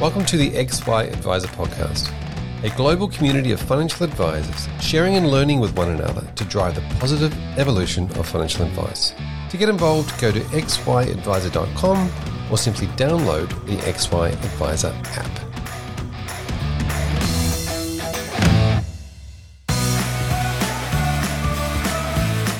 Welcome to the XY Advisor Podcast, a global community of financial advisors sharing and learning with one another to drive the positive evolution of financial advice. To get involved, go to xyadvisor.com or simply download the XY Advisor app.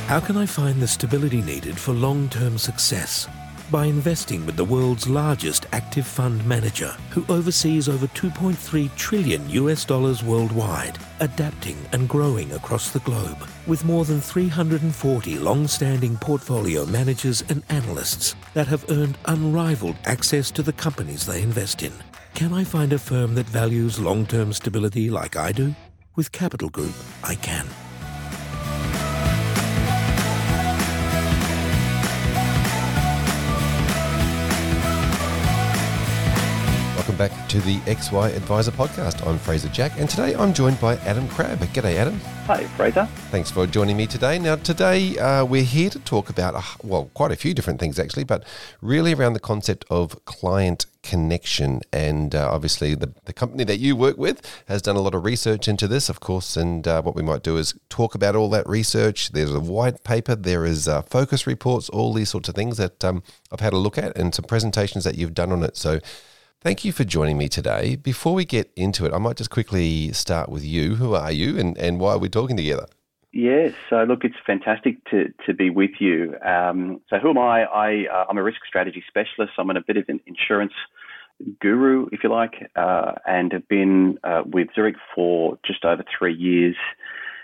How can I find the stability needed for long term success? By investing with the world's largest active fund manager, who oversees over 2.3 trillion US dollars worldwide, adapting and growing across the globe, with more than 340 long standing portfolio managers and analysts that have earned unrivaled access to the companies they invest in. Can I find a firm that values long term stability like I do? With Capital Group, I can. Back to the XY Advisor Podcast. I'm Fraser Jack, and today I'm joined by Adam Crabb. G'day, Adam. Hi, Fraser. Thanks for joining me today. Now, today uh, we're here to talk about, uh, well, quite a few different things actually, but really around the concept of client connection. And uh, obviously, the, the company that you work with has done a lot of research into this, of course. And uh, what we might do is talk about all that research. There's a white paper, there is uh, focus reports, all these sorts of things that um, I've had a look at, and some presentations that you've done on it. So, Thank you for joining me today. Before we get into it, I might just quickly start with you. Who are you and, and why are we talking together? Yes, so look, it's fantastic to, to be with you. Um, so, who am I? I uh, I'm a risk strategy specialist. I'm in a bit of an insurance guru, if you like, uh, and have been uh, with Zurich for just over three years.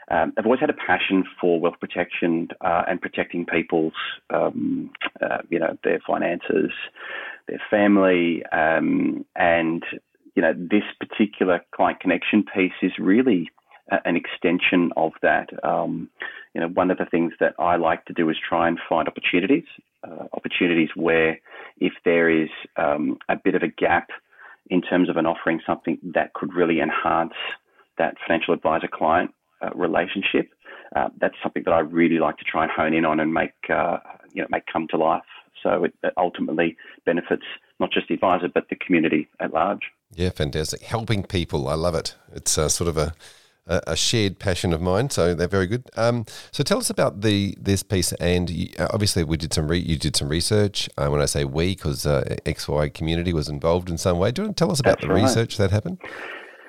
Um, I've always had a passion for wealth protection uh, and protecting people's, um, uh, you know, their finances, their family, um, and you know this particular client connection piece is really an extension of that. Um, you know, one of the things that I like to do is try and find opportunities, uh, opportunities where if there is um, a bit of a gap in terms of an offering something that could really enhance that financial advisor client uh, relationship, uh, that's something that I really like to try and hone in on and make uh, you know make come to life. So it, it ultimately benefits not just the advisor, but the community at large. Yeah, fantastic. Helping people, I love it. It's uh, sort of a, a shared passion of mine, so they're very good. Um, so tell us about the this piece, and you, uh, obviously we did some re, you did some research. Uh, when I say we, because uh, XY community was involved in some way. Do you want to tell us about That's the right. research that happened?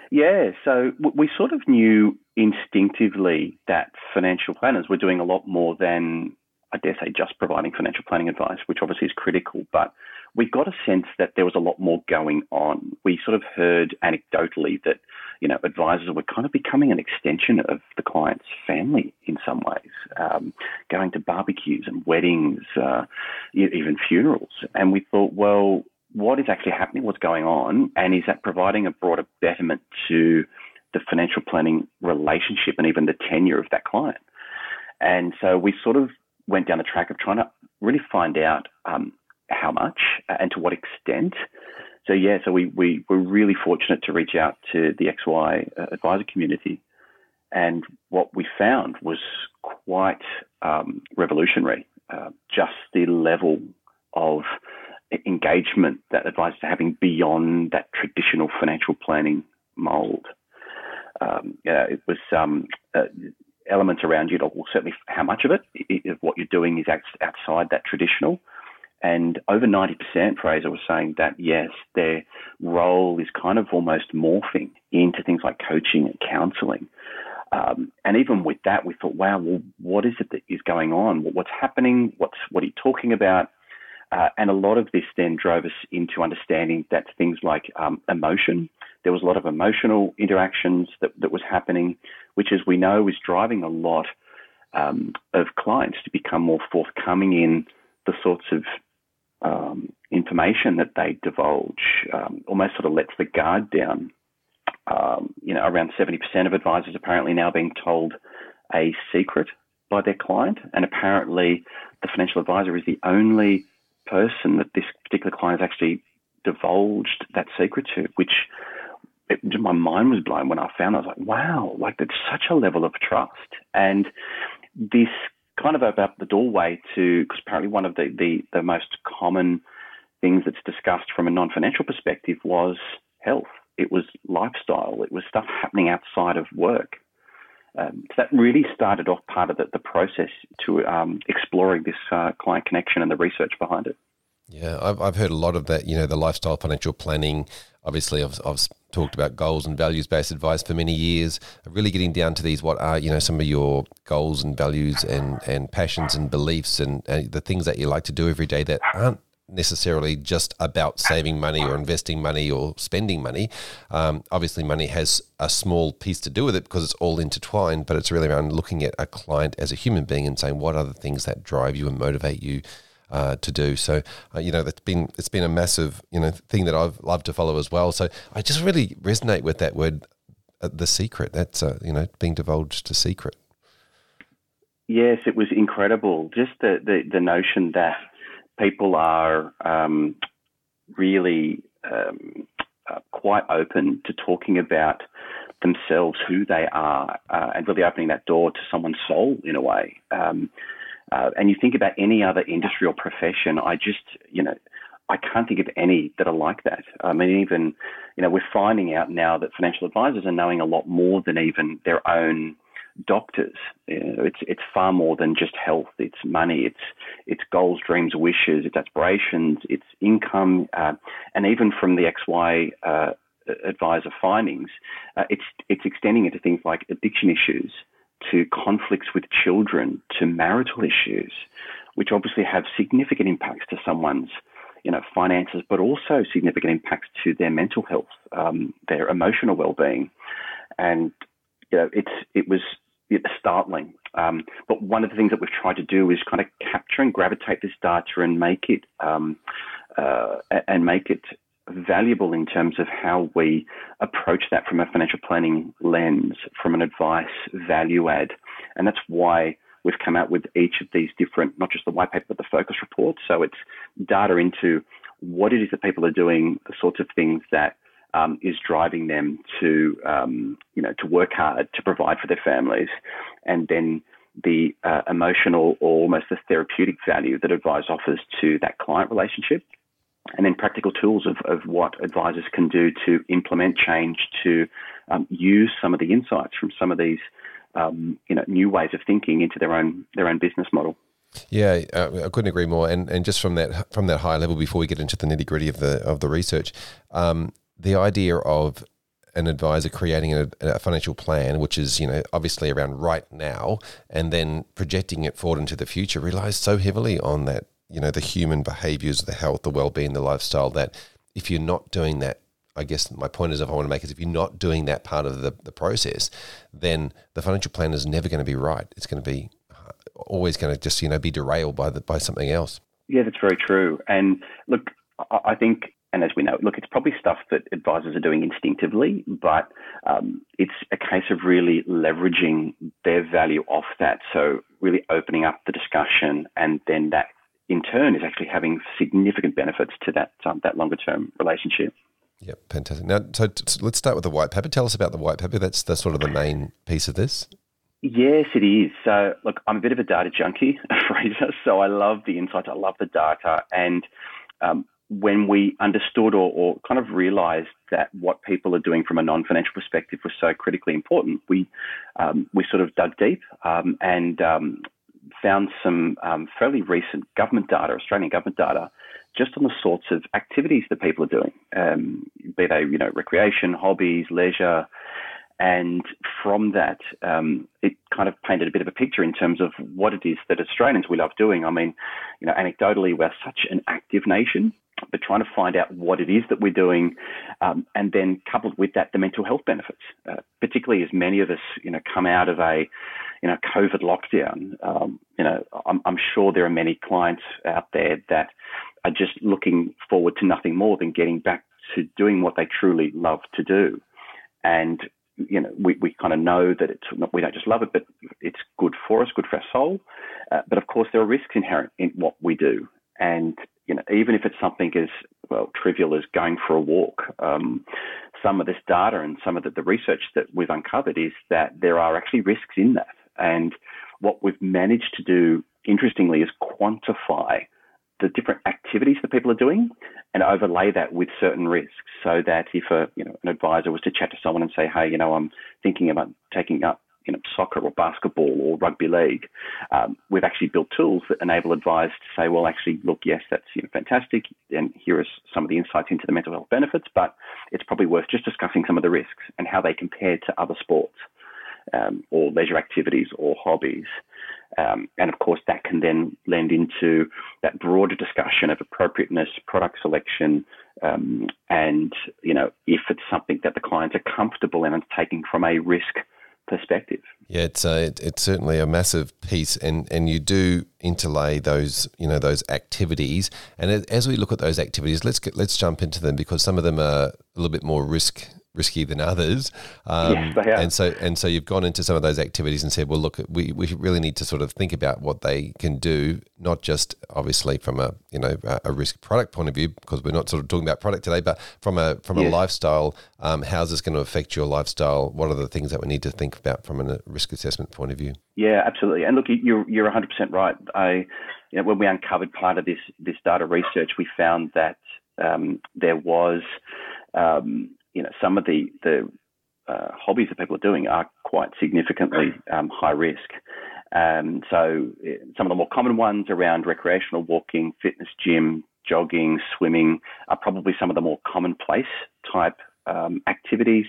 Yeah, so we sort of knew instinctively that financial planners were doing a lot more than I dare say, just providing financial planning advice, which obviously is critical, but we got a sense that there was a lot more going on. We sort of heard anecdotally that, you know, advisors were kind of becoming an extension of the client's family in some ways, um, going to barbecues and weddings, uh, even funerals. And we thought, well, what is actually happening? What's going on? And is that providing a broader betterment to the financial planning relationship and even the tenure of that client? And so we sort of went down the track of trying to really find out um, how much and to what extent. So yeah, so we, we were really fortunate to reach out to the XY advisor community, and what we found was quite um, revolutionary. Uh, just the level of engagement that advisors are having beyond that traditional financial planning mold. Um, yeah, it was um, uh, elements around you, well, certainly how much of it, if what you're doing is outside that traditional. And over 90%, Fraser was saying that yes, their role is kind of almost morphing into things like coaching and counseling. Um, and even with that, we thought, wow, well, what is it that is going on? What's happening? What's what are you talking about? Uh, and a lot of this then drove us into understanding that things like um, emotion, there was a lot of emotional interactions that, that was happening, which, as we know, is driving a lot um, of clients to become more forthcoming in the sorts of um, information that they divulge. Um, almost sort of lets the guard down. Um, you know, around 70% of advisors apparently now being told a secret by their client, and apparently the financial advisor is the only person that this particular client has actually divulged that secret to, which it, my mind was blown when I found. It. I was like, wow, like there's such a level of trust, and this kind of opened up the doorway to because apparently one of the, the the most common things that's discussed from a non-financial perspective was health. It was lifestyle. It was stuff happening outside of work. Um, so that really started off part of the, the process to um, exploring this uh, client connection and the research behind it. Yeah, I've, I've heard a lot of that, you know, the lifestyle financial planning. Obviously, I've, I've talked about goals and values based advice for many years, really getting down to these what are, you know, some of your goals and values and, and passions and beliefs and, and the things that you like to do every day that aren't necessarily just about saving money or investing money or spending money. Um, obviously, money has a small piece to do with it because it's all intertwined, but it's really around looking at a client as a human being and saying what are the things that drive you and motivate you uh, to do. So uh, you know that's been it's been a massive you know thing that I've loved to follow as well. So I just really resonate with that word, uh, the secret. That's uh, you know being divulged to secret. Yes, it was incredible. Just the the, the notion that people are um, really um, uh, quite open to talking about themselves, who they are, uh, and really opening that door to someone's soul in a way. Um, uh, and you think about any other industry or profession, I just, you know, I can't think of any that are like that. I mean, even, you know, we're finding out now that financial advisors are knowing a lot more than even their own doctors. You know, it's it's far more than just health. It's money. It's it's goals, dreams, wishes. It's aspirations. It's income, uh, and even from the XY uh, advisor findings, uh, it's it's extending into things like addiction issues to conflicts with children, to marital issues, which obviously have significant impacts to someone's you know, finances, but also significant impacts to their mental health, um, their emotional well-being, and you know, it's it was startling. Um, but one of the things that we've tried to do is kind of capture and gravitate this data and make it um, uh, and make it valuable in terms of how we approach that from a financial planning lens, from an advice value add. And that's why we've come out with each of these different, not just the white paper, but the focus report. So it's data into what it is that people are doing, the sorts of things that um, is driving them to, um, you know, to work hard to provide for their families, and then the uh, emotional or almost the therapeutic value that advice offers to that client relationship and then practical tools of, of what advisors can do to implement change, to um, use some of the insights from some of these um, you know new ways of thinking into their own their own business model. Yeah, uh, I couldn't agree more. And and just from that from that high level, before we get into the nitty gritty of the of the research, um, the idea of an advisor creating a, a, financial plan, which is you know obviously around right now, and then projecting it forward into the future, relies so heavily on that you know the human behaviors, the health, the well-being, the lifestyle. That if you're not doing that, I guess my point is, if I want to make is, if you're not doing that part of the, the process, then the financial plan is never going to be right. It's going to be uh, always going to just you know be derailed by the, by something else. Yeah, that's very true. And look, I think and as we know, look, it's probably stuff that advisors are doing instinctively, but um, it's a case of really leveraging their value off that. So really opening up the discussion, and then that in turn is actually having significant benefits to that um, that longer term relationship. Yep, fantastic. Now, so t- let's start with the white paper. Tell us about the white paper. That's the sort of the main piece of this. Yes, it is. So, look, I'm a bit of a data junkie, Fraser. So I love the insights. I love the data, and um, when we understood or, or, kind of realized that what people are doing from a non-financial perspective was so critically important, we um, we sort of dug deep um, and um, found some um, fairly recent government data, Australian government data, just on the sorts of activities that people are doing, um, be they you know recreation, hobbies, leisure. And from that, um, it kind of painted a bit of a picture in terms of what it is that Australians we love doing. I mean, you know, anecdotally, we're such an active nation but trying to find out what it is that we're doing, um, and then coupled with that, the mental health benefits. Uh, particularly as many of us, you know, come out of a, you know, COVID lockdown. Um, you know, I'm, I'm, sure there are many clients out there that are just looking forward to nothing more than getting back to doing what they truly love to do, and you know, we, we kind of know that it's not, we don't just love it, but it's good for us, good for our soul. Uh, but of course, there are risks inherent in what we do, and you know, even if it's something as well trivial as going for a walk, um, some of this data and some of the, the, research that we've uncovered is that there are actually risks in that. And what we've managed to do, interestingly, is quantify the different activities that people are doing and overlay that with certain risks so that if a you know an advisor was to chat to someone and say, hey, you know, I'm thinking about taking up you know, soccer or basketball or rugby league, um, we've actually built tools that enable advisors to say, well, actually, look, yes, that's you know, fantastic, and here are some of the insights into the mental health benefits, but it's probably worth just discussing some of the risks and how they compare to other sports um, or leisure activities or hobbies. Um, and of course, that can then lend into that broader discussion of appropriateness, product selection, um, and you know if it's something that the clients are comfortable in and taking from a risk perspective. Yeah, it's a, it, it's certainly a massive piece, and, and you do interlay those you know those activities. And as we look at those activities, let's get, let's jump into them because some of them are a little bit more risk risky than others. Um, yes, they are. And so and so you've gone into some of those activities and said, well, look, we, we really need to sort of think about what they can do, not just obviously from a you know a risk product point of view, because we're not sort of talking about product today, but from a from yes. a lifestyle. Um, how's this going to affect your lifestyle? What are the things that we need to think about from a risk assessment point of view? Yeah, absolutely. And look, you're you're 100 percent right. I you know when we uncovered part of this this data research, we found that um, there was um, you know, some of the the uh, hobbies that people are doing are quite significantly um, high risk. Um, so eh, some of the more common ones around recreational walking, fitness gym, jogging, swimming are probably some of the more commonplace type um, activities.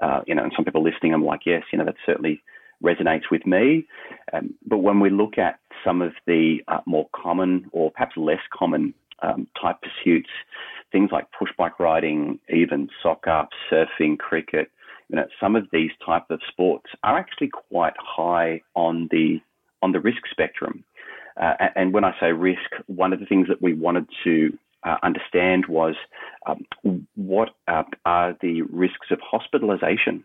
Uh, you know, and some people listening, I'm like, yes, you know, that certainly resonates with me. Um, but when we look at some of the uh, more common or perhaps less common um, type pursuits, things like push bike riding, even soccer, surfing, cricket. You know, some of these type of sports are actually quite high on the on the risk spectrum. Uh, and when I say risk, one of the things that we wanted to uh, understand was um, what uh, are the risks of hospitalisation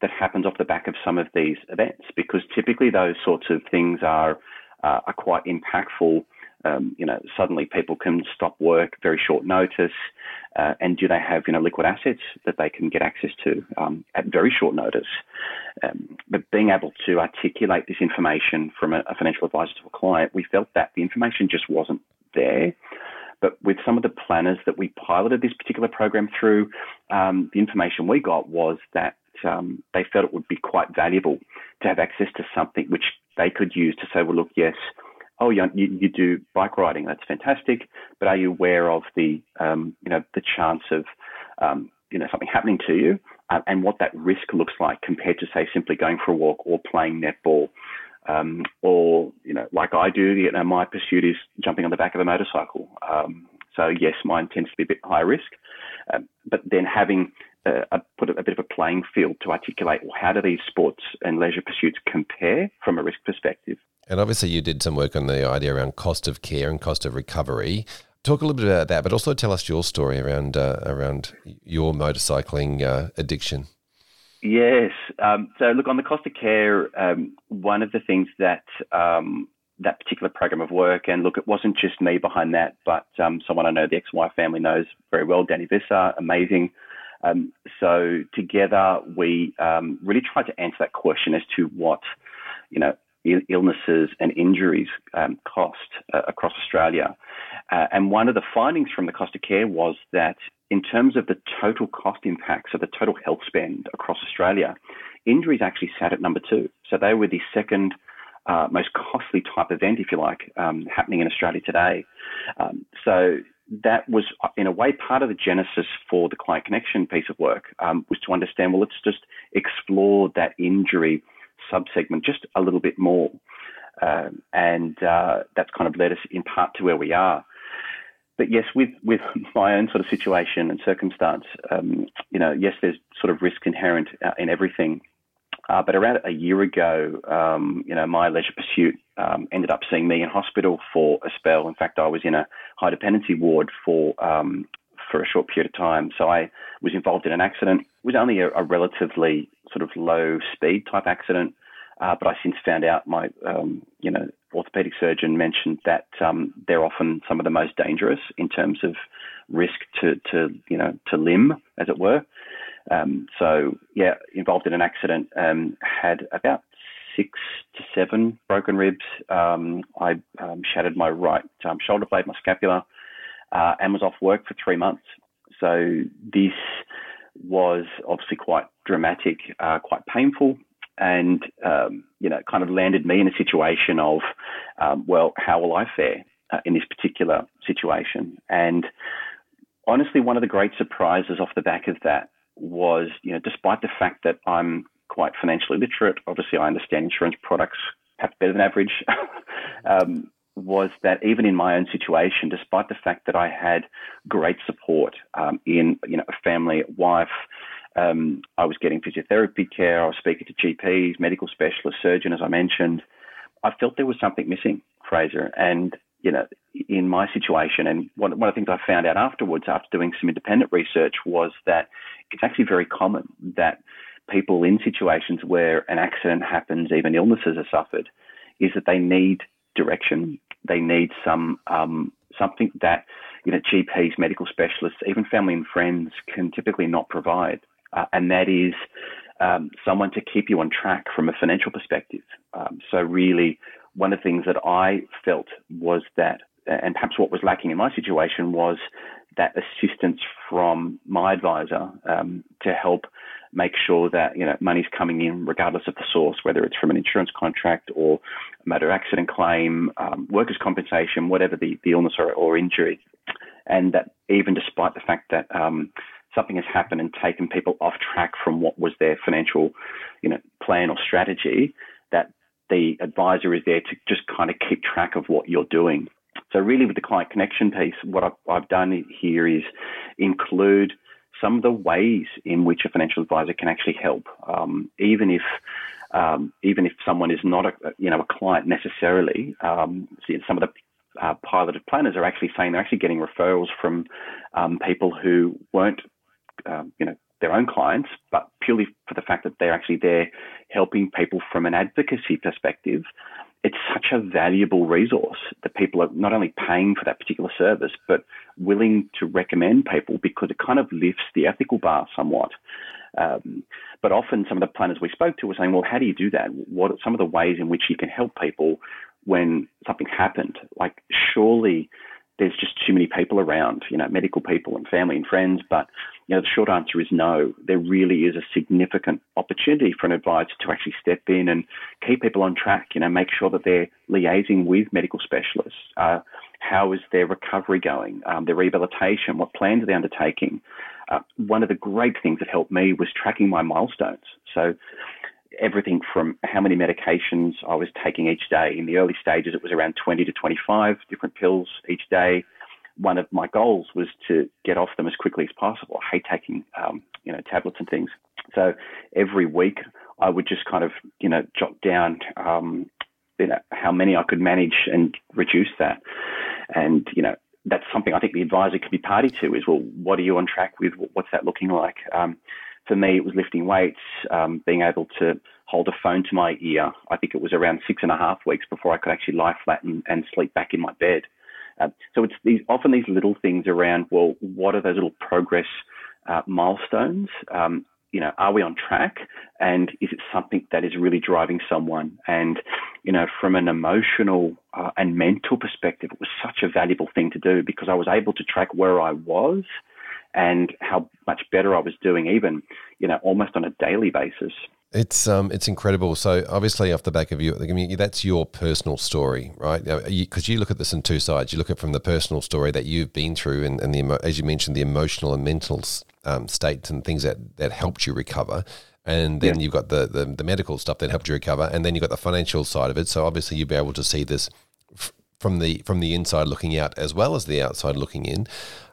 that happens off the back of some of these events, because typically those sorts of things are uh, are quite impactful um, you know, suddenly people can stop work very short notice, uh, and do they have you know liquid assets that they can get access to um, at very short notice? Um, but being able to articulate this information from a, a, financial advisor to a client, we felt that the information just wasn't there. But with some of the planners that we piloted this particular program through, um, the information we got was that um, they felt it would be quite valuable to have access to something which they could use to say, well, look, yes oh, you, you do bike riding, that's fantastic, but are you aware of the, um, you know, the chance of, um, you know, something happening to you uh, and what that risk looks like compared to, say, simply going for a walk or playing netball? Um, or, you know, like I do, you know, my pursuit is jumping on the back of a motorcycle. Um, so, yes, mine tends to be a bit high risk. Um, but then having uh, a, put a, a, bit of a playing field to articulate well, how do these sports and leisure pursuits compare from a risk perspective. And obviously, you did some work on the idea around cost of care and cost of recovery. Talk a little bit about that, but also tell us your story around uh, around your motorcycling uh, addiction. Yes. Um, so, look, on the cost of care, um, one of the things that um, that particular program of work, and look, it wasn't just me behind that, but um, someone I know the XY family knows very well, Danny Visser, amazing. Um, so together, we um, really tried to answer that question as to what you know illnesses and injuries um, cost uh, across Australia. Uh, and one of the findings from the cost of care was that in terms of the total cost impact, so the total health spend across Australia, injuries actually sat at number two. So they were the second uh, most costly type event, if you like, um, happening in Australia today. Um, so that was, in a way, part of the genesis for the client connection piece of work um, was to understand, well, let's just explore that injury subsegment just a little bit more. Um, and uh, that's kind of led us in part to where we are. But yes, with, with my own sort of situation and circumstance, um, you know, yes, there's sort of risk inherent uh, in everything. Uh, but around a year ago, um, you know, my leisure pursuit um, ended up seeing me in hospital for a spell. In fact, I was in a high dependency ward for um, for a short period of time. So I was involved in an accident. Was only a, a relatively sort of low speed type accident, uh, but I since found out my um, you know orthopedic surgeon mentioned that um, they're often some of the most dangerous in terms of risk to, to you know to limb, as it were. Um, so yeah, involved in an accident, um, had about six to seven broken ribs. Um, I um, shattered my right shoulder blade, my scapula. uh, and was off work for three months. So this was obviously quite dramatic, uh, quite painful, and um, you know, kind of landed me in a situation of, um, well, how will I fare uh, in this particular situation? And honestly, one of the great surprises off the back of that was, you know, despite the fact that I'm quite financially literate, obviously I understand insurance products perhaps better than average. um, was that even in my own situation, despite the fact that I had great support um, in you know a family, wife, um, I was getting physiotherapy care, I was speaking to GPs, medical specialists, surgeon, as I mentioned. I felt there was something missing, Fraser, and you know, in my situation, and one, one of the things I found out afterwards, after doing some independent research, was that it's actually very common that people in situations where an accident happens, even illnesses are suffered, is that they need direction. They need some um, something that you know GPs, medical specialists, even family and friends can typically not provide, uh, and that is um, someone to keep you on track from a financial perspective. Um, so really, one of the things that I felt was that, and perhaps what was lacking in my situation was that assistance from my advisor um, to help make sure that you know money's coming in regardless of the source, whether it's from an insurance contract or a motor accident claim, um, workers' compensation, whatever the, the illness or, or, injury, and that even despite the fact that um, something has happened and taken people off track from what was their financial, you know, plan or strategy, that the advisor is there to just kind of keep track of what you're doing. So really, with the client connection piece, what I've, I've done here is include some of the ways in which a financial advisor can actually help, um, even if um, even if someone is not a you know a client necessarily. Um, some of the uh, piloted planners are actually saying they're actually getting referrals from um, people who weren't um, you know their own clients, but purely for the fact that they're actually there helping people from an advocacy perspective it's such a valuable resource that people are not only paying for that particular service, but willing to recommend people because it kind of lifts the ethical bar somewhat. Um, but often some of the planners we spoke to were saying, well, how do you do that? What are some of the ways in which you can help people when something happened? Like, surely there's just too many people around, you know, medical people and family and friends. But, you know, the short answer is no. There really is a significant opportunity for an advisor to actually step in and keep people on track, you know, make sure that they're liaising with medical specialists. Uh, how is their recovery going? Um, their rehabilitation? What plans are they undertaking? Uh, one of the great things that helped me was tracking my milestones. So, everything from how many medications I was taking each day. In the early stages, it was around 20 to 25 different pills each day. One of my goals was to get off them as quickly as possible. I hate taking, um, you know, tablets and things. So every week, I would just kind of, you know, jot down, um, you know, how many I could manage and reduce that. And you know, that's something I think the advisor could be party to. Is well, what are you on track with? What's that looking like? Um, for me, it was lifting weights, um, being able to hold a phone to my ear. I think it was around six and a half weeks before I could actually lie flat and, and sleep back in my bed. Uh, so it's these often these little things around. Well, what are those little progress uh, milestones? Um, you know, are we on track? And is it something that is really driving someone? And you know, from an emotional uh, and mental perspective, it was such a valuable thing to do because I was able to track where I was and how much better I was doing, even you know, almost on a daily basis. It's um, it's incredible. So obviously, off the back of you, I mean, that's your personal story, right? Because you, you, look at this in two sides. You look at it from the personal story that you've been through, and, and the as you mentioned, the emotional and mental um, states and things that that helped you recover. And then yeah. you've got the, the, the medical stuff that helped you recover, and then you've got the financial side of it. So obviously, you'll be able to see this from the from the inside looking out as well as the outside looking in.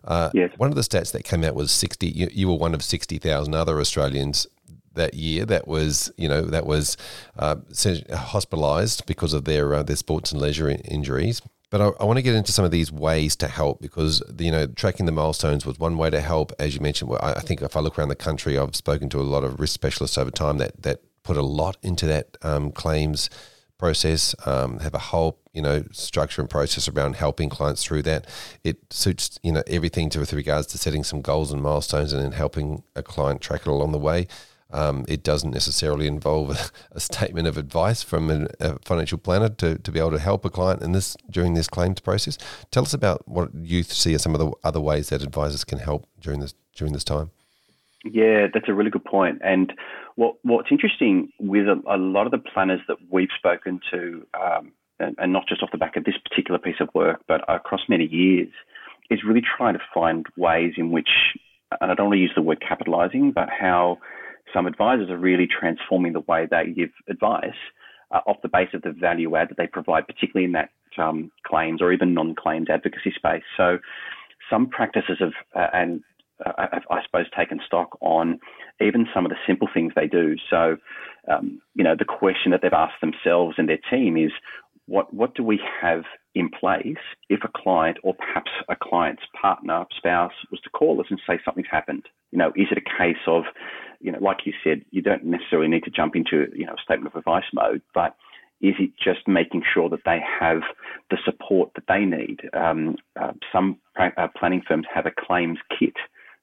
Uh, yes. One of the stats that came out was sixty. You, you were one of sixty thousand other Australians that year that was you know that was uh, hospitalised because of their uh, their sports and leisure injuries. But I, I, want to get into some of these ways to help because you know tracking the milestones was one way to help. As you mentioned, I, I think if I look around the country, I've spoken to a lot of risk specialists over time that that put a lot into that um, claims process, um, have a whole you know structure and process around helping clients through that. It suits you know everything to with regards to setting some goals and milestones and then helping a client track it along the way. Um, it doesn't necessarily involve a, a statement of advice from an, a financial planner to, to be able to help a client in this during this claims process. Tell us about what you see as some of the other ways that advisors can help during this during this time. Yeah, that's a really good point. And what what's interesting with a, a lot of the planners that we've spoken to, um, and, and, not just off the back of this particular piece of work, but across many years, is really trying to find ways in which, and I don't want to use the word capitalizing, but how some advisors are really transforming the way they give advice uh, off the base of the value add that they provide, particularly in that um, claims or even non-claims advocacy space. So some practices have, uh, and uh, have, I suppose, taken stock on even some of the simple things they do. So, um, you know, the question that they've asked themselves and their team is, what what do we have in place if a client or perhaps a client's partner, spouse was to call us and say something's happened? You know, is it a case of, you know, like you said, you don't necessarily need to jump into, you know, statement of advice mode, but is it just making sure that they have the support that they need? Um, uh, some uh, planning firms have a claims kit,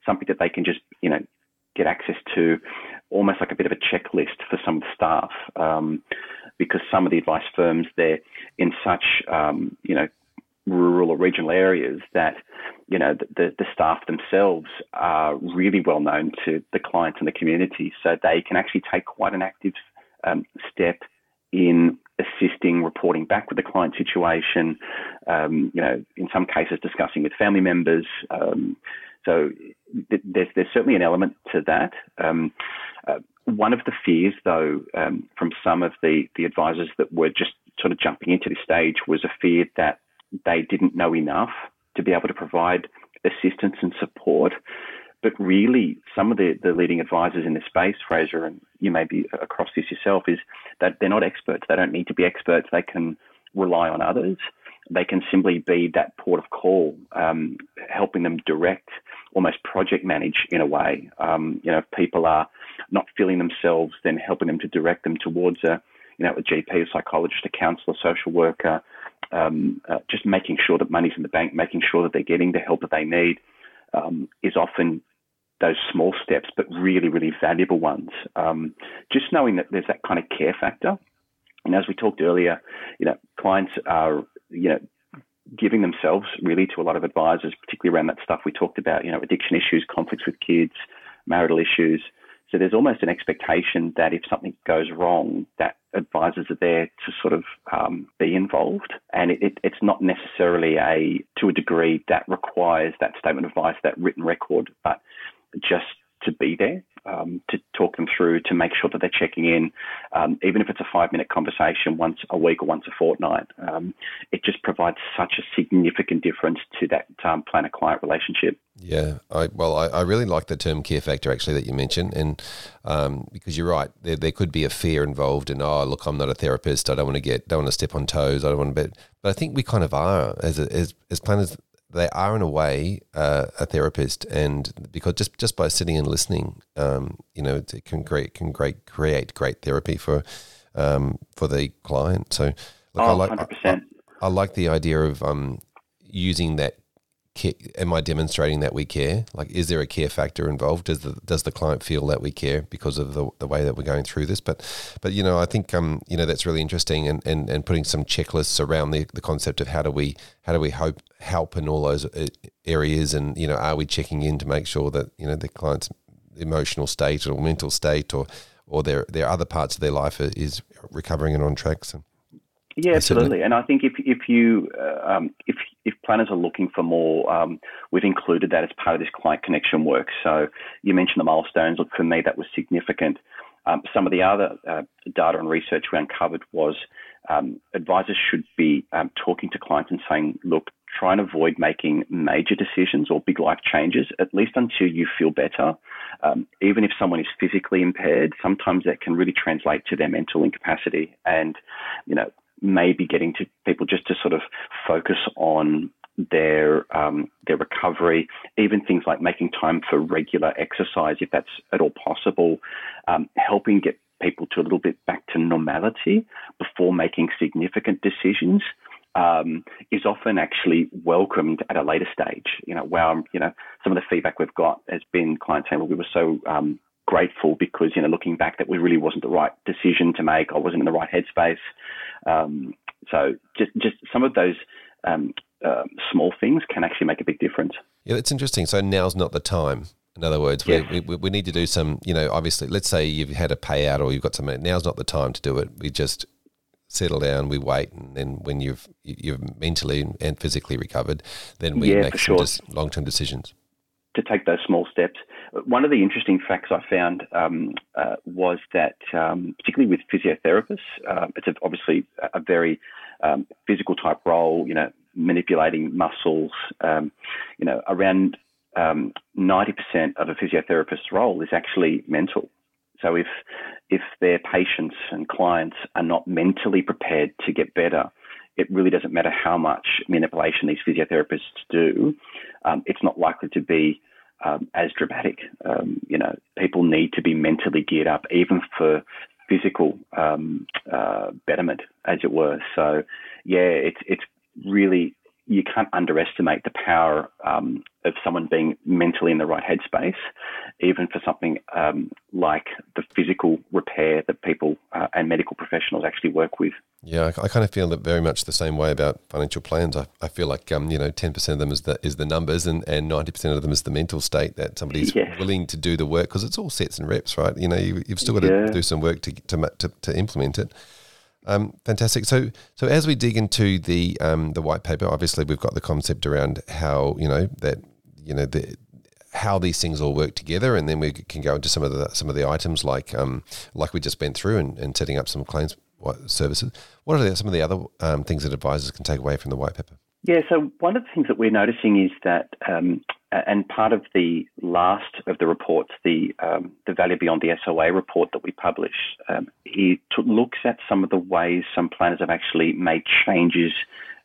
something that they can just, you know, get access to, almost like a bit of a checklist for some of the staff. Um, because some of the advice firms they're in such um, you know rural or regional areas that you know the, the staff themselves are really well known to the clients and the community, so they can actually take quite an active um, step in assisting, reporting back with the client situation. Um, you know, in some cases, discussing with family members. Um, so there's there's certainly an element to that. Um, uh, one of the fears, though, um, from some of the, the advisors that were just sort of jumping into this stage was a fear that they didn't know enough to be able to provide assistance and support. But really, some of the, the leading advisors in this space, Fraser, and you may be across this yourself, is that they're not experts. They don't need to be experts. They can rely on others. They can simply be that port of call, um, helping them direct, almost project manage in a way. Um, you know, if people are not feeling themselves, then helping them to direct them towards a, you know, a GP, a psychologist, a counsellor, social worker, um, uh, just making sure that money's in the bank, making sure that they're getting the help that they need, um, is often those small steps, but really, really valuable ones. Um, just knowing that there's that kind of care factor. And as we talked earlier, you know, clients are, you know, giving themselves really to a lot of advisors, particularly around that stuff we talked about, you know, addiction issues, conflicts with kids, marital issues. So there's almost an expectation that if something goes wrong, that advisors are there to sort of um, be involved, and it, it, it's not necessarily a to a degree that requires that statement of advice, that written record, but just to be there, um, to talk them through, to make sure that they're checking in, um, even if it's a five minute conversation once a week or once a fortnight. Um, it just provides such a significant difference to that um, planner client relationship. Yeah, I, well, I, I, really like the term care factor actually that you mentioned, and um, because you're right, there, there could be a fear involved in oh look, I'm not a therapist, I don't want to get, don't want to step on toes, I don't want to, but but I think we kind of are as as as planners they are in a way uh, a therapist, and because just just by sitting and listening, um, you know, it can create can great create great therapy for um, for the client. So, look, oh, I like I, I, like the idea of um, using that am I demonstrating that we care? Like, is there a care factor involved? Does the does the client feel that we care because of the, the way that we're going through this? But, but you know, I think um, you know that's really interesting, and, and, and putting some checklists around the, the concept of how do we how do we hope help in all those uh, areas, and you know, are we checking in to make sure that you know the client's emotional state or mental state or or their their other parts of their life is recovering and on track. So. Yeah, absolutely. And I think if if you uh, um, if if planners are looking for more, um, we've included that as part of this client connection work. So you mentioned the milestones. Look, for me, that was significant. Um, some of the other uh, data and research we uncovered was um, advisors should be um, talking to clients and saying, look, try and avoid making major decisions or big life changes, at least until you feel better. Um, even if someone is physically impaired, sometimes that can really translate to their mental incapacity. And, you know, maybe getting to people just to sort of focus on their um, their recovery, even things like making time for regular exercise if that's at all possible, um, helping get people to a little bit back to normality before making significant decisions. Um, is often actually welcomed at a later stage. You know, wow, you know, some of the feedback we've got has been clients saying, well, we were so um, grateful because you know looking back that we really wasn't the right decision to make. I wasn't in the right headspace. Um, so just just some of those um, uh, small things can actually make a big difference. Yeah, it's interesting. So now's not the time. In other words, yes. we, we, we need to do some, you know, obviously, let's say you've had a payout or you've got something. Now's not the time to do it. We just settle down, we wait, and then when you've you've mentally and physically recovered, then we yeah, make some sure. long term decisions. To take those small steps. One of the interesting facts I found um, uh, was that, um, particularly with physiotherapists, uh, it's a, obviously a very um, physical type role. You know, manipulating muscles. Um, you know, around um, 90% of a physiotherapist's role is actually mental. So if if their patients and clients are not mentally prepared to get better, it really doesn't matter how much manipulation these physiotherapists do. Um, it's not likely to be um, as dramatic. Um, you know, people need to be mentally geared up, even for physical um, uh, betterment, as it were. So, yeah, it's it's really you can't underestimate the power um, of someone being mentally in the right headspace, even for something um, like the physical repair that people uh, and medical professionals actually work with. Yeah, I, I, kind of feel that very much the same way about financial plans. I, I feel like um, you know, ten percent of them is the is the numbers, and and ninety percent of them is the mental state that somebody's yes. willing to do the work because it's all sets and reps, right? You know, you, have still got yeah. to do some work to, to to to implement it. Um, fantastic. So, so as we dig into the um, the white paper, obviously we've got the concept around how you know that you know the how these things all work together, and then we can go into some of the some of the items like um, like we just went through and, and setting up some claims services. What are the, some of the other um, things that advisors can take away from the white paper? Yeah, so one of the things that we're noticing is that, um, and part of the last of the reports, the um, the Value Beyond the SOA report that we published, um, it looks at some of the ways some planners have actually made changes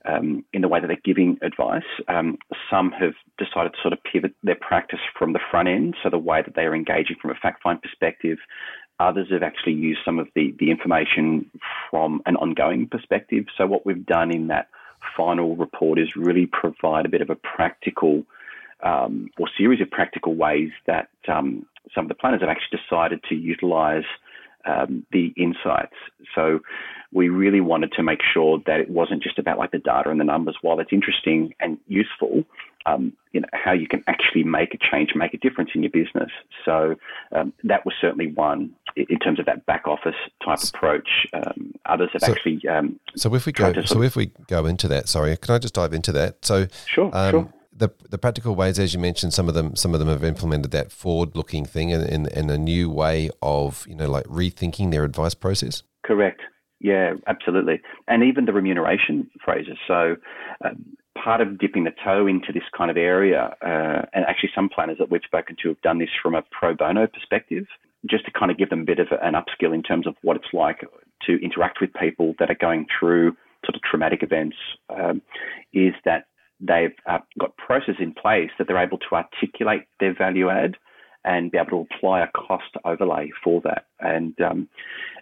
um, in the way that they're giving advice. Um, some have decided to sort of pivot their practice from the front end, so the way that they are engaging from a fact find perspective. Others have actually used some of the, the information from an ongoing perspective. So, what we've done in that final report is really provide a bit of a practical um, or series of practical ways that um, some of the planners have actually decided to utilize um, the insights. So we really wanted to make sure that it wasn't just about like the data and the numbers. While it's interesting and useful, um, you know how you can actually make a change, make a difference in your business. So um, that was certainly one in terms of that back office type approach. Um, others have so, actually. Um, so if we go, so if we go into that, sorry, can I just dive into that? So sure, um, sure the the practical ways, as you mentioned, some of them some of them have implemented that forward looking thing and in, in, a new way of you know like rethinking their advice process. Correct. Yeah, absolutely. And even the remuneration phrases. So um, part of dipping the toe into this kind of area, uh, and actually some planners that we've spoken to have done this from a pro bono perspective, just to kind of give them a bit of an upskill in terms of what it's like to interact with people that are going through sort of traumatic events, um, is that they've uh, got processes in place that they're able to articulate their value add and be able to apply a cost overlay for that. And um,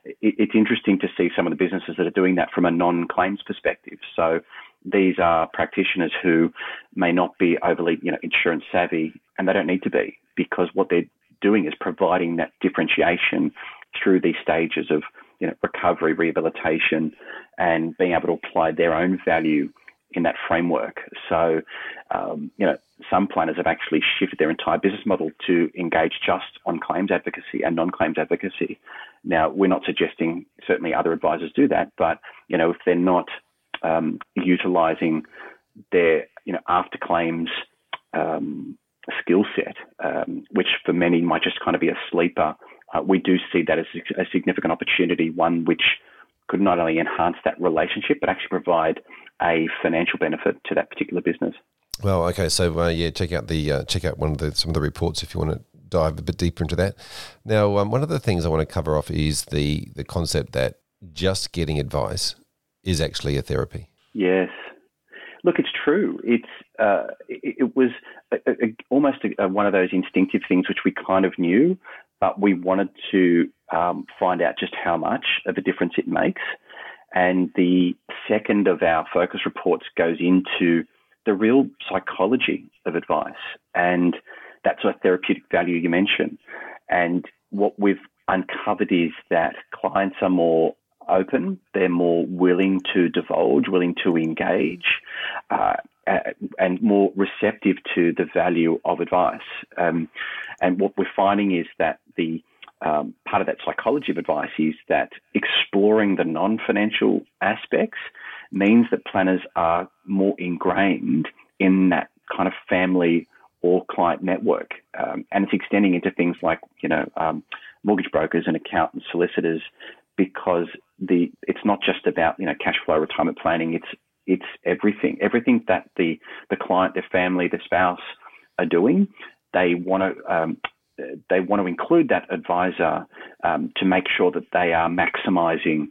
it, it's interesting to see some of the businesses that are doing that from a non-claims perspective. So these are practitioners who may not be overly, you know, insurance savvy, and they don't need to be because what they're doing is providing that differentiation through these stages of, you know, recovery, rehabilitation, and being able to apply their own value in that framework. So, um, you know, some planners have actually shifted their entire business model to engage just on claims advocacy and non-claims advocacy. Now, we're not suggesting certainly other advisors do that, but you know, if they're not um, utilizing their you know after claims um, skill set, um, which for many might just kind of be a sleeper, uh, we do see that as a significant opportunity, one which could not only enhance that relationship but actually provide a financial benefit to that particular business. Well, okay, so uh, yeah, check out the uh, check out one of the some of the reports if you want to dive a bit deeper into that. Now, um, one of the things I want to cover off is the the concept that just getting advice is actually a therapy. Yes, look, it's true. It's uh, it, it, was a, a, almost a, one of those instinctive things which we kind of knew, but we wanted to um, find out just how much of a difference it makes. And the second of our focus reports goes into the real psychology of advice and that sort of therapeutic value you mentioned. And what we've uncovered is that clients are more open, they're more willing to divulge, willing to engage, uh, and more receptive to the value of advice. Um, and what we're finding is that the um, part of that psychology of advice is that exploring the non financial aspects means that planners are more ingrained in that kind of family or client network. Um, and it's extending into things like, you know, um, mortgage brokers and accountants, solicitors, because the it's not just about you know cash flow retirement planning. It's it's everything. Everything that the the client, their family, their spouse are doing, they want to. Um, they want to include that advisor um, to make sure that they are maximising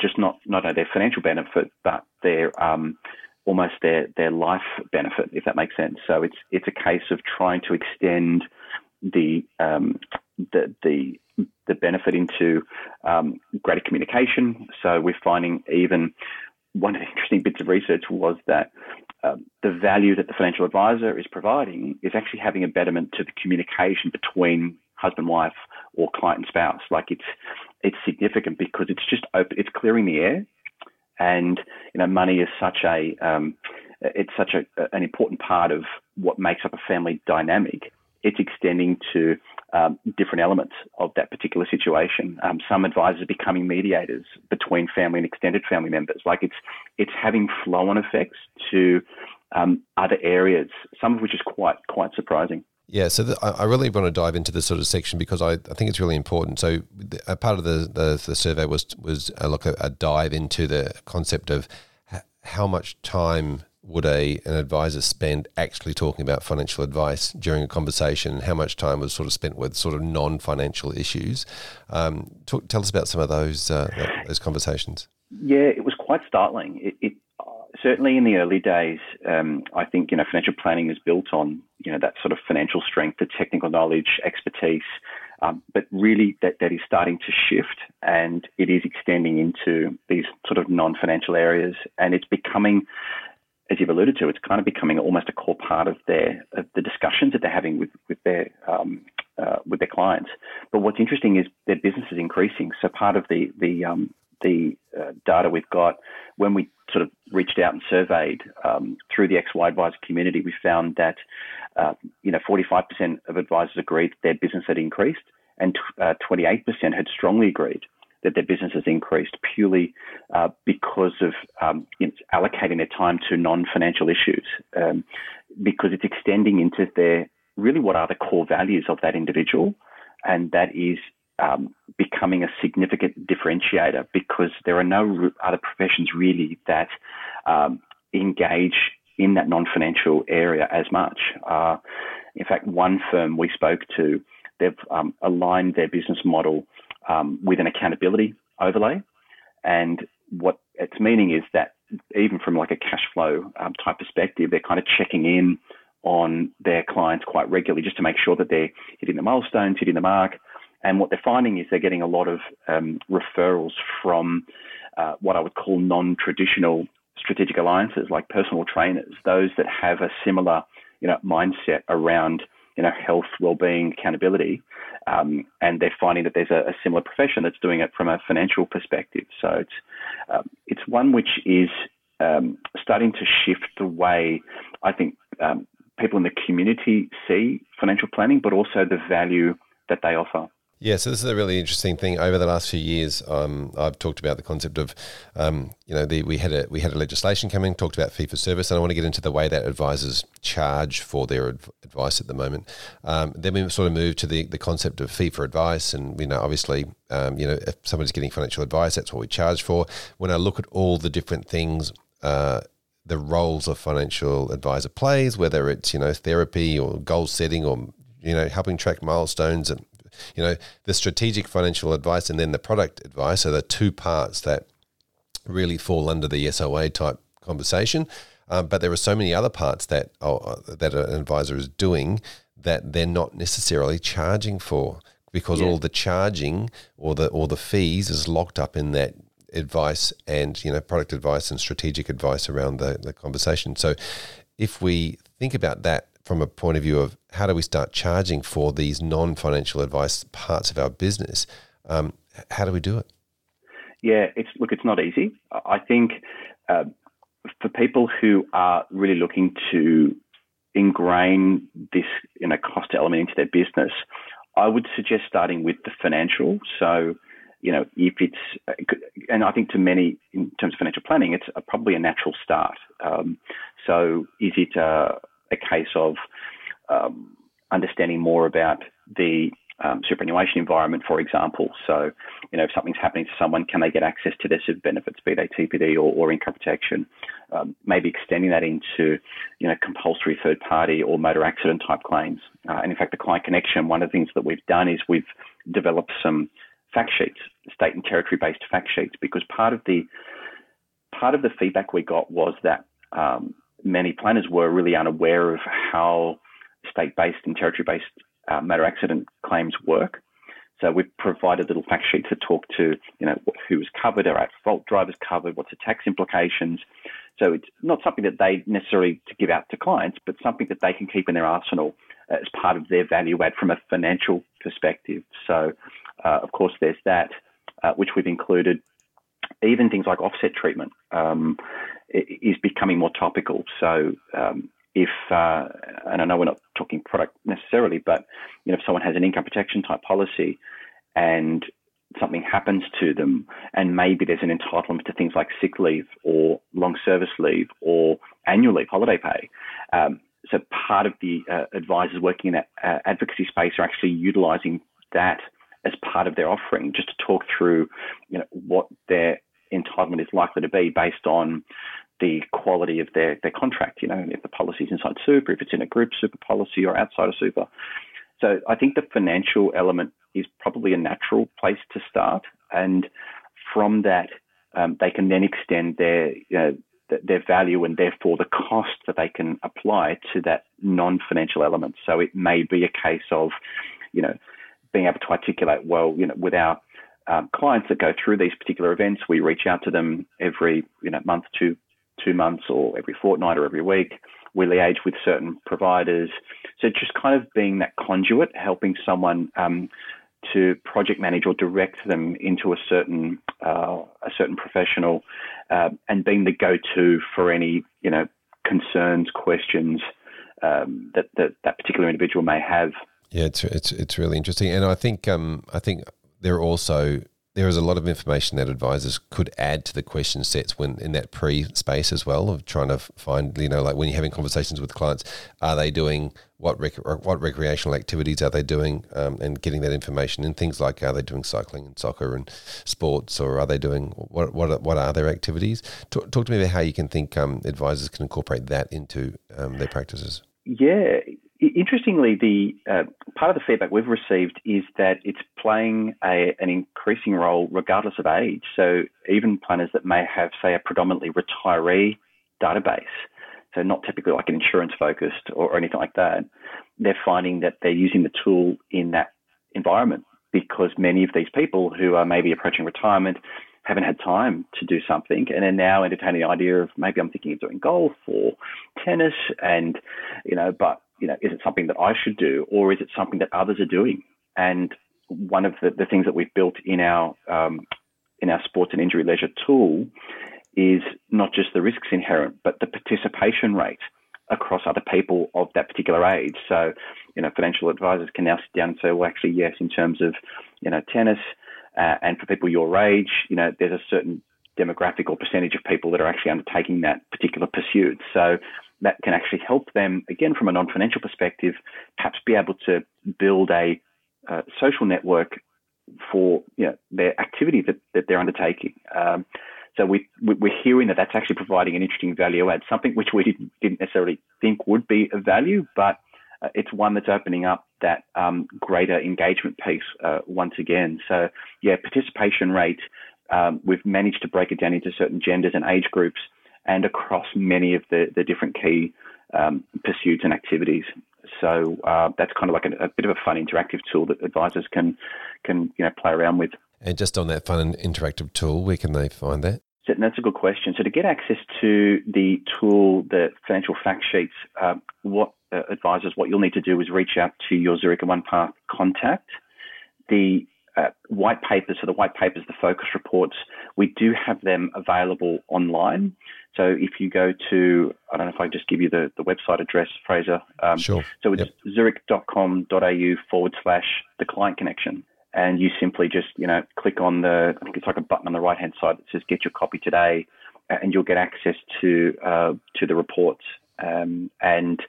just not not only their financial benefit, but their um, almost their their life benefit, if that makes sense. So it's it's a case of trying to extend the um, the the the benefit into um, greater communication. So we're finding even one of the interesting bits of research was that um, the value that the financial advisor is providing is actually having a betterment to the communication between husband, wife, or client and spouse. Like it's it's significant because it's just open, it's clearing the air, and you know money is such a um, it's such a, an important part of what makes up a family dynamic it's extending to um, different elements of that particular situation. Um, some advisors are becoming mediators between family and extended family members. Like it's it's having flow-on effects to um, other areas, some of which is quite quite surprising. Yeah, so the, I really want to dive into this sort of section because I, I think it's really important. So, a part of the, the, the survey was was a look a, a dive into the concept of how much time would a an advisor spend actually talking about financial advice during a conversation, how much time was sort of spent with sort of non financial issues? Um, talk, tell us about some of those uh, those conversations. Yeah, it was quite startling. It, it uh, certainly in the early days, um, I think you know financial planning is built on you know that sort of financial strength, the technical knowledge, expertise. Um, but really, that, that is starting to shift and it is extending into these sort of non financial areas. And it's becoming as you've alluded to, it's kind of becoming almost a core part of their of the discussions that they're having with with their um, uh, with their clients. But what's interesting is their business is increasing. So part of the the um, the uh, data we've got when we sort of reached out and surveyed um, through the XY advisor community, we found that uh, you know 45% of advisors agreed that their business had increased, and uh, 28% had strongly agreed that their business has increased purely uh, because of um, allocating their time to non-financial issues, um, because it's extending into their really what are the core values of that individual, and that is um, becoming a significant differentiator because there are no other professions really that um, engage in that non-financial area as much. Uh, in fact, one firm we spoke to, they've um, aligned their business model um, with an accountability overlay. And what it's meaning is that even from like a cash flow um, type perspective, they're kind of checking in on their clients quite regularly just to make sure that they're hitting the milestones, hitting the mark. And what they're finding is they're getting a lot of um, referrals from uh, what I would call non-traditional strategic alliances, like personal trainers, those that have a similar, you know, mindset around you know, health, well-being, accountability, um, and they're finding that there's a, a, similar profession that's doing it from a financial perspective. So it's um, it's one which is um, starting to shift the way I think um, people in the community see financial planning, but also the value that they offer. Yeah, so this is a really interesting thing. Over the last few years, um, I've talked about the concept of, um, you know, the, we had a we had a legislation coming, talked about fee for service, and I want to get into the way that advisors charge for their advice at the moment. Um, then we sort of moved to the, the concept of fee for advice, and you know, obviously, um, you know, if somebody's getting financial advice, that's what we charge for. When I look at all the different things. Uh, the roles a financial advisor plays, whether it's you know therapy or goal setting or you know helping track milestones and you know, the strategic financial advice and then the product advice are the two parts that really fall under the SOA type conversation. Um, but there are so many other parts that uh, that an advisor is doing that they're not necessarily charging for because yeah. all the charging or the or the fees is locked up in that advice and you know product advice and strategic advice around the, the conversation. So if we think about that from a point of view of how do we start charging for these non-financial advice parts of our business, um, how do we do it? Yeah, it's look, it's not easy. I think uh, for people who are really looking to ingrain this you know cost element into their business, I would suggest starting with the financial. So, you know, if it's, and I think to many in terms of financial planning, it's a, probably a natural start. Um, so, is it a, a case of um, understanding more about the um, superannuation environment, for example. So, you know, if something's happening to someone, can they get access to their benefits, be they TPD or, or income protection? Um, maybe extending that into, you know, compulsory third party or motor accident type claims. Uh, and in fact, the client connection, one of the things that we've done is we've developed some fact sheets, state and territory based fact sheets, because part of the part of the feedback we got was that um, many planners were really unaware of how state based and territory based uh, motor accident claims work. So we've provided little fact sheets to talk to, you know, who's covered, are at fault drivers covered, what's the tax implications. So it's not something that they necessarily to give out to clients, but something that they can keep in their arsenal as part of their value add from a financial perspective. So, uh, of course, there's that, uh, which we've included. Even things like offset treatment um, is becoming more topical. So, um, if, uh, and I know we're not talking product necessarily, but you know, if someone has an income protection type policy and something happens to them, and maybe there's an entitlement to things like sick leave or long service leave or annual leave, holiday pay. Um, so part of the uh, advisors working in that uh, advocacy space are actually utilising that as part of their offering, just to talk through, you know, what their entitlement is likely to be based on the quality of their, their contract, you know, if the policy is inside super, if it's in a group super policy or outside of super. So I think the financial element is probably a natural place to start. And from that, um, they can then extend their, you know, their value and therefore the cost that they can apply to that non-financial element. So it may be a case of, you know, being able to articulate well, you know, with our um, clients that go through these particular events, we reach out to them every, you know, month to two months or every fortnight or every week. We liaise with certain providers. So just kind of being that conduit, helping someone um, to project manage or direct them into a certain uh, a certain professional, uh, and being the go-to for any you know concerns, questions um, that, that that particular individual may have. Yeah, it's it's it's really interesting, and I think um, I think there are also there is a lot of information that advisors could add to the question sets when in that pre space as well of trying to find you know like when you're having conversations with clients are they doing what rec- what recreational activities are they doing um, and getting that information in things like are they doing cycling and soccer and sports or are they doing what what what are their activities? Talk, talk to me about how you can think um, advisors can incorporate that into um, their practices. Yeah Interestingly, the uh, part of the feedback we've received is that it's playing a, an increasing role regardless of age. So even planners that may have, say, a predominantly retiree database, so not typically like an insurance focused or, or anything like that, they're finding that they're using the tool in that environment because many of these people who are maybe approaching retirement haven't had time to do something and are now entertaining the idea of maybe I'm thinking of doing golf or tennis and you know but you know, is it something that I should do or is it something that others are doing? And one of the, the things that we've built in our um, in our sports and injury leisure tool is not just the risks inherent, but the participation rate across other people of that particular age. So, you know, financial advisors can now sit down and say, well, actually, yes, in terms of, you know, tennis, uh, and for people your age, you know, there's a certain demographic or percentage of people that are actually undertaking that particular pursuit. So that can actually help them, again, from a non financial perspective, perhaps be able to build a uh, social network for you know, their activity that, that they're undertaking. Um, so we, we're hearing that that's actually providing an interesting value add, something which we didn't, didn't necessarily think would be of value, but uh, it's one that's opening up that um, greater engagement piece uh, once again. So yeah, participation rate, um, we've managed to break it down into certain genders and age groups and across many of the, the different key um, pursuits and activities. So uh, that's kind of like a, a, bit of a fun interactive tool that advisors can can you know play around with. And just on that fun and interactive tool, where can they find that? So that's a good question. So to get access to the tool, the financial fact sheets, uh, what uh, advisors, what you'll need to do is reach out to your Zurich OnePath contact. The uh, white papers, so the white papers, the focus reports, we do have them available online. So if you go to, I don't know if I just give you the, the website address, Fraser. Um, sure. So it's yep. zurich.com.au forward slash the client connection. And you simply just, you know, click on the, I think it's like a button on the right hand side that says get your copy today, and you'll get access to uh, to the reports. Um, and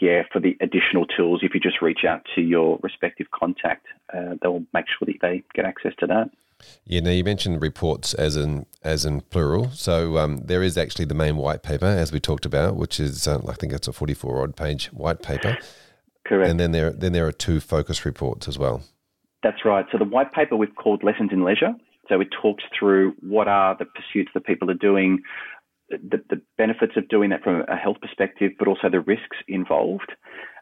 yeah, for the additional tools, if you just reach out to your respective contact, uh, they'll make sure that they get access to that. Yeah, now you mentioned reports as in as in plural. So um, there is actually the main white paper, as we talked about, which is uh, I think it's a forty-four odd page white paper. Correct. And then there then there are two focus reports as well. That's right. So the white paper we've called Lessons in Leisure. So it talks through what are the pursuits that people are doing, the, the benefits of doing that from a health perspective, but also the risks involved.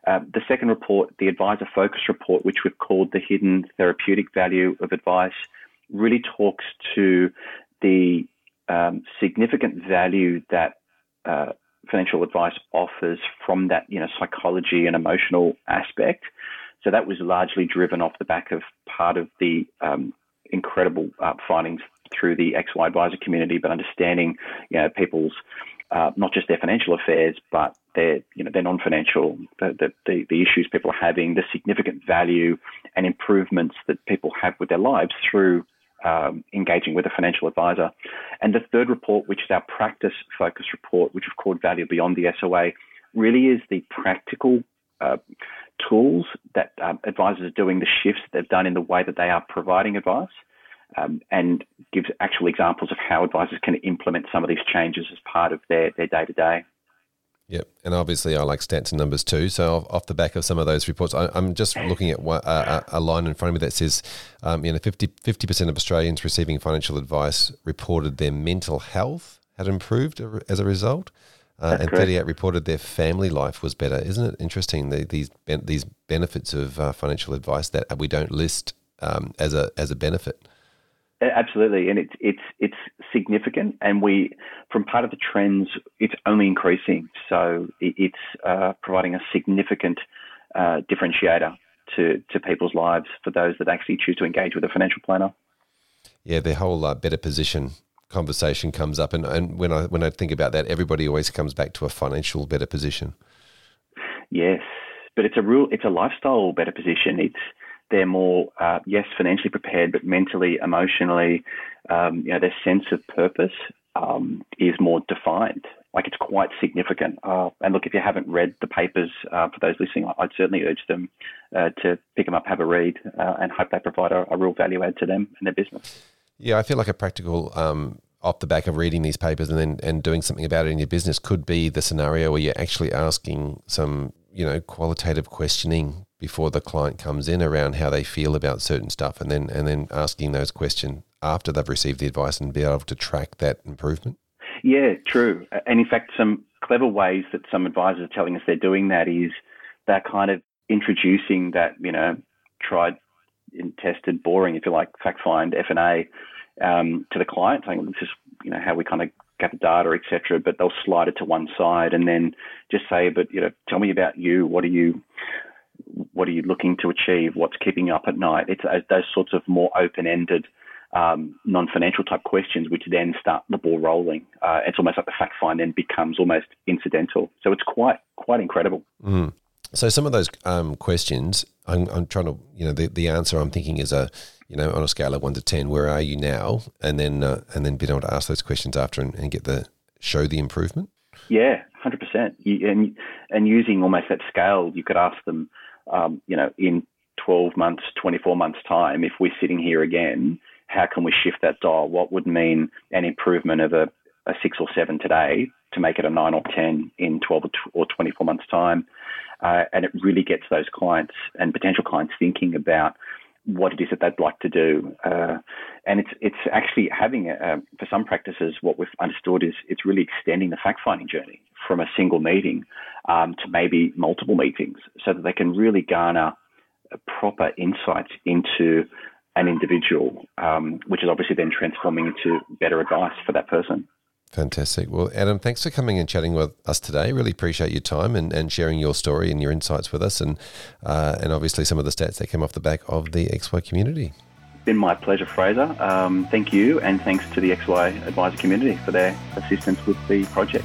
Uh, the second report, the advisor focus report, which we've called the hidden therapeutic value of advice, really talks to the um, significant value that uh, financial advice offers from that, you know, psychology and emotional aspect. So that was largely driven off the back of part of the um, incredible uh, findings through the XY advisor community, but understanding you know people's uh, not just their financial affairs, but their you know their non-financial the, the the issues people are having, the significant value and improvements that people have with their lives through um, engaging with a financial advisor. And the third report, which is our practice focus report, which we've called Value Beyond the SOA, really is the practical uh, tools that um, advisors are doing, the shifts that they've done in the way that they are providing advice, um, and gives actual examples of how advisors can implement some of these changes as part of their day to day. Yep, and obviously I like stats and numbers too. So off the back of some of those reports, I, am just looking at one, uh, a line in front of me that says, um, you know, 50 percent of Australians receiving financial advice reported their mental health had improved as a result. Uh, and correct. 38 reported their family life was better. Isn't it interesting the, these these benefits of uh, financial advice that we don't list um, as a as a benefit? Absolutely, and it's it's it's significant, and we from part of the trends, it's only increasing. So it's uh, providing a significant uh, differentiator to to people's lives for those that actually choose to engage with a financial planner. Yeah, the whole uh, better position conversation comes up, and, and when I when I think about that, everybody always comes back to a financial better position. Yes, but it's a real it's a lifestyle better position. It's they're more uh, yes financially prepared, but mentally, emotionally, um, you know, their sense of purpose um, is more defined. Like it's quite significant. Uh, and look, if you haven't read the papers, uh, for those listening, I'd certainly urge them uh, to pick them up, have a read, uh, and hope they provide a, a real value add to them and their business. Yeah, I feel like a practical um, off the back of reading these papers and then and doing something about it in your business could be the scenario where you're actually asking some you know qualitative questioning before the client comes in around how they feel about certain stuff and then and then asking those questions after they've received the advice and be able to track that improvement yeah true and in fact some clever ways that some advisors are telling us they're doing that is they're kind of introducing that you know tried and tested, boring, if you like, fact find F and A um, to the client, saying this is you know how we kind of gather data, etc. But they'll slide it to one side and then just say, but you know, tell me about you. What are you what are you looking to achieve? What's keeping you up at night? It's uh, those sorts of more open ended. Um, non-financial type questions, which then start the ball rolling. Uh, it's almost like the fact find then becomes almost incidental. So it's quite quite incredible. Mm. So some of those um, questions, I'm, I'm trying to, you know, the, the answer I'm thinking is a, you know, on a scale of one to ten, where are you now? And then uh, and then being able to ask those questions after and, and get the show the improvement. Yeah, hundred percent. And and using almost that scale, you could ask them, um, you know, in twelve months, twenty four months time, if we're sitting here again, how can we shift that dial? What would mean an improvement of a, a six or seven today to make it a nine or ten in twelve or twenty four months time? uh, and it really gets those clients and potential clients thinking about what it is that they'd like to do. Uh, and it's it's actually having a, for some practices what we've understood is it's really extending the fact finding journey from a single meeting um, to maybe multiple meetings, so that they can really garner proper insights into an individual, um, which is obviously then transforming into better advice for that person. Fantastic. Well, Adam, thanks for coming and chatting with us today. Really appreciate your time and, and sharing your story and your insights with us, and uh, and obviously some of the stats that came off the back of the XY community. It's Been my pleasure, Fraser. Um, thank you, and thanks to the XY advisor community for their assistance with the project.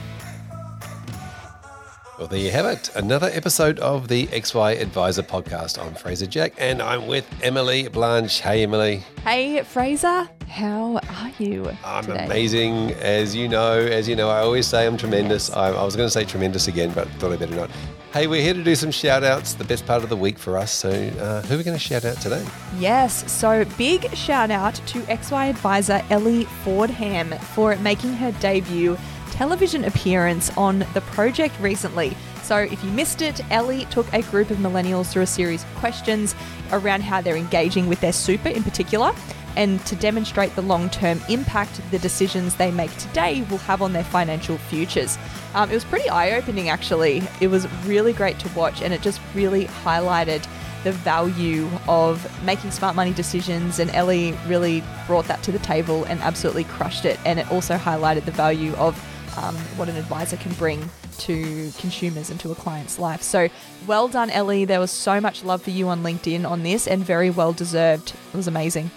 Well, there you have it. Another episode of the XY Advisor podcast. I'm Fraser Jack and I'm with Emily Blanche. Hey, Emily. Hey, Fraser. How are you? I'm today? amazing. As you know, as you know, I always say I'm tremendous. Yes. I, I was going to say tremendous again, but thought I better not. Hey, we're here to do some shout outs, the best part of the week for us. So, uh, who are we going to shout out today? Yes, so big shout out to XY advisor Ellie Fordham for making her debut television appearance on the project recently. So, if you missed it, Ellie took a group of millennials through a series of questions around how they're engaging with their super in particular, and to demonstrate the long term impact the decisions they make today will have on their financial futures. Um, it was pretty eye opening, actually. It was really great to watch, and it just really highlighted the value of making smart money decisions. And Ellie really brought that to the table and absolutely crushed it. And it also highlighted the value of um, what an advisor can bring to consumers and to a client's life. So well done, Ellie. There was so much love for you on LinkedIn on this and very well deserved. It was amazing.